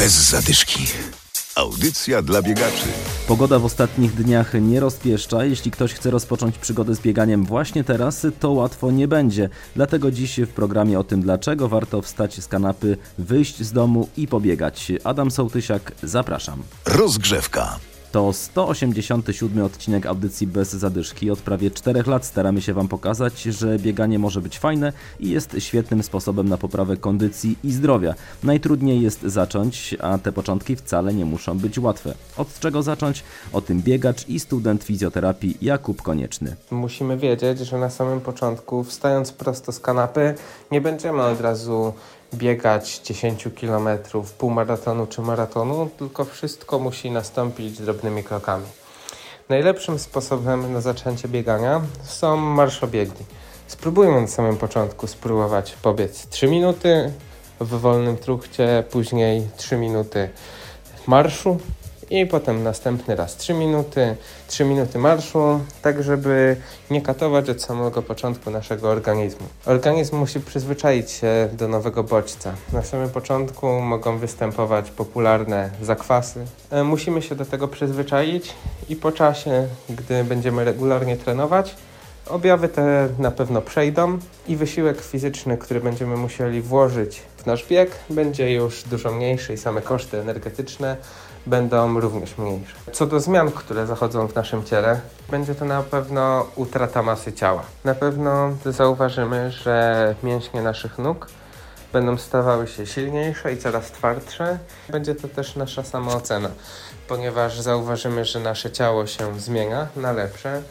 Bez zadyszki. Audycja dla biegaczy. Pogoda w ostatnich dniach nie rozpieszcza. Jeśli ktoś chce rozpocząć przygodę z bieganiem właśnie teraz, to łatwo nie będzie. Dlatego dziś w programie o tym, dlaczego warto wstać z kanapy, wyjść z domu i pobiegać. Adam Sołtysiak, zapraszam. Rozgrzewka. To 187 odcinek audycji bez zadyszki. Od prawie 4 lat staramy się Wam pokazać, że bieganie może być fajne i jest świetnym sposobem na poprawę kondycji i zdrowia. Najtrudniej jest zacząć, a te początki wcale nie muszą być łatwe. Od czego zacząć? O tym biegacz i student fizjoterapii Jakub Konieczny. Musimy wiedzieć, że na samym początku, wstając prosto z kanapy, nie będziemy od razu biegać 10 km, półmaratonu czy maratonu, tylko wszystko musi nastąpić drobnymi krokami. Najlepszym sposobem na zaczęcie biegania są marszobiegi. Spróbujmy na samym początku spróbować pobiec 3 minuty w wolnym truchcie, później 3 minuty marszu, i potem następny raz 3 minuty, 3 minuty marszu, tak żeby nie katować od samego początku naszego organizmu. Organizm musi przyzwyczaić się do nowego bodźca. Na samym początku mogą występować popularne zakwasy. E, musimy się do tego przyzwyczaić i po czasie, gdy będziemy regularnie trenować, Objawy te na pewno przejdą i wysiłek fizyczny, który będziemy musieli włożyć w nasz bieg, będzie już dużo mniejszy i same koszty energetyczne będą również mniejsze. Co do zmian, które zachodzą w naszym ciele, będzie to na pewno utrata masy ciała. Na pewno zauważymy, że mięśnie naszych nóg będą stawały się silniejsze i coraz twardsze. Będzie to też nasza samoocena, ponieważ zauważymy, że nasze ciało się zmienia na lepsze,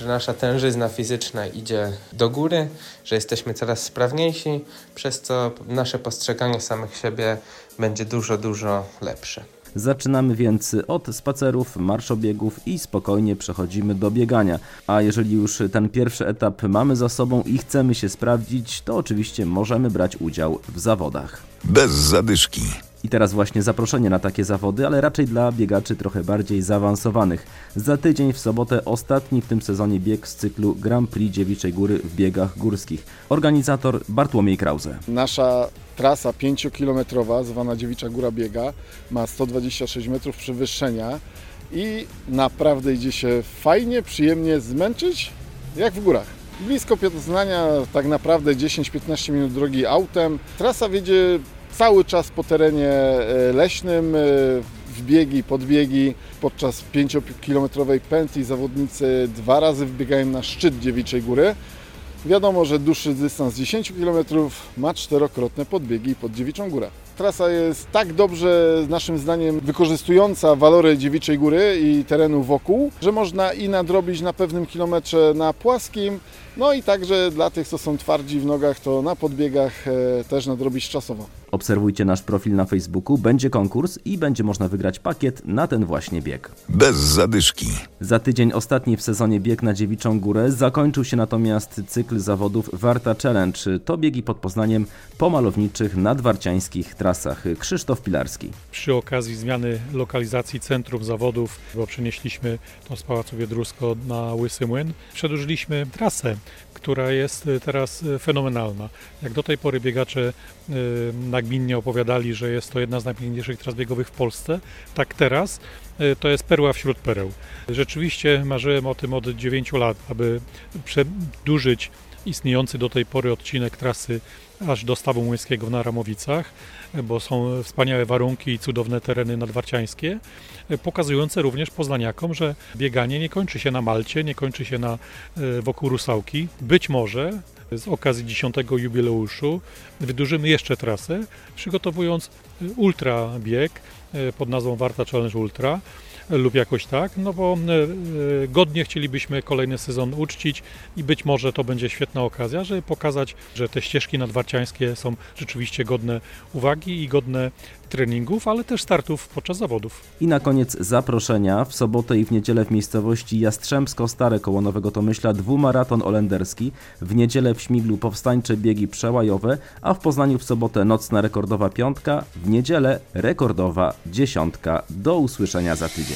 że nasza tężyzna fizyczna idzie do góry, że jesteśmy coraz sprawniejsi, przez co nasze postrzeganie samych siebie będzie dużo, dużo lepsze. Zaczynamy więc od spacerów, marszobiegów i spokojnie przechodzimy do biegania. A jeżeli już ten pierwszy etap mamy za sobą i chcemy się sprawdzić, to oczywiście możemy brać udział w zawodach. Bez zadyszki. I teraz właśnie zaproszenie na takie zawody, ale raczej dla biegaczy trochę bardziej zaawansowanych. Za tydzień w sobotę ostatni w tym sezonie bieg z cyklu Grand Prix Dziewiczej Góry w biegach górskich. Organizator Bartłomiej Krause. Nasza trasa 5-kilometrowa, zwana Dziewicza Góra Biega, ma 126 metrów przewyższenia i naprawdę idzie się fajnie, przyjemnie zmęczyć, jak w górach. Blisko Poznania, tak naprawdę 10-15 minut drogi autem. Trasa wiedzie cały czas po terenie e, leśnym, e, w biegi, podbiegi. Podczas 5-kilometrowej pętli zawodnicy dwa razy wbiegają na szczyt Dziewiczej Góry. Wiadomo, że dłuższy dystans 10 km ma czterokrotne podbiegi pod Dziewiczą Górę. Trasa jest tak dobrze, naszym zdaniem, wykorzystująca walory Dziewiczej Góry i terenu wokół, że można i nadrobić na pewnym kilometrze na płaskim, no i także dla tych, co są twardzi w nogach, to na podbiegach e, też nadrobić czasowo. Obserwujcie nasz profil na Facebooku, będzie konkurs i będzie można wygrać pakiet na ten właśnie bieg. Bez zadyszki. Za tydzień ostatni w sezonie bieg na Dziewiczą Górę zakończył się natomiast cykl zawodów Warta Challenge. To biegi pod Poznaniem po malowniczych nadwarciańskich trasach. Krzysztof Pilarski. Przy okazji zmiany lokalizacji centrum zawodów, bo przenieśliśmy to z Pałacu Wiedrusko na Łysy Młyn, przedłużyliśmy trasę która jest teraz fenomenalna. Jak do tej pory biegacze y, nagminnie opowiadali, że jest to jedna z najpiękniejszych tras biegowych w Polsce, tak teraz to jest perła wśród pereł. Rzeczywiście marzyłem o tym od 9 lat, aby przedłużyć istniejący do tej pory odcinek trasy aż do Stawu Młyńskiego na Ramowicach, bo są wspaniałe warunki i cudowne tereny nadwarciańskie, pokazujące również poznaniakom, że bieganie nie kończy się na Malcie, nie kończy się na, e, wokół Rusałki. Być może z okazji 10 jubileuszu wydłużymy jeszcze trasę, przygotowując ultra bieg e, pod nazwą Warta Challenge Ultra, lub jakoś tak, no bo e, e, godnie chcielibyśmy kolejny sezon uczcić i być może to będzie świetna okazja, żeby pokazać, że te ścieżki nadwarciańskie są rzeczywiście godne uwagi i godne treningów, ale też startów podczas zawodów. I na koniec zaproszenia. W sobotę i w niedzielę w miejscowości Jastrzębsko-Stare koło Nowego Tomyśla dwumaraton olenderski, w niedzielę w Śmiglu powstańcze biegi przełajowe, a w Poznaniu w sobotę nocna rekordowa piątka, w niedzielę rekordowa dziesiątka. Do usłyszenia za tydzień.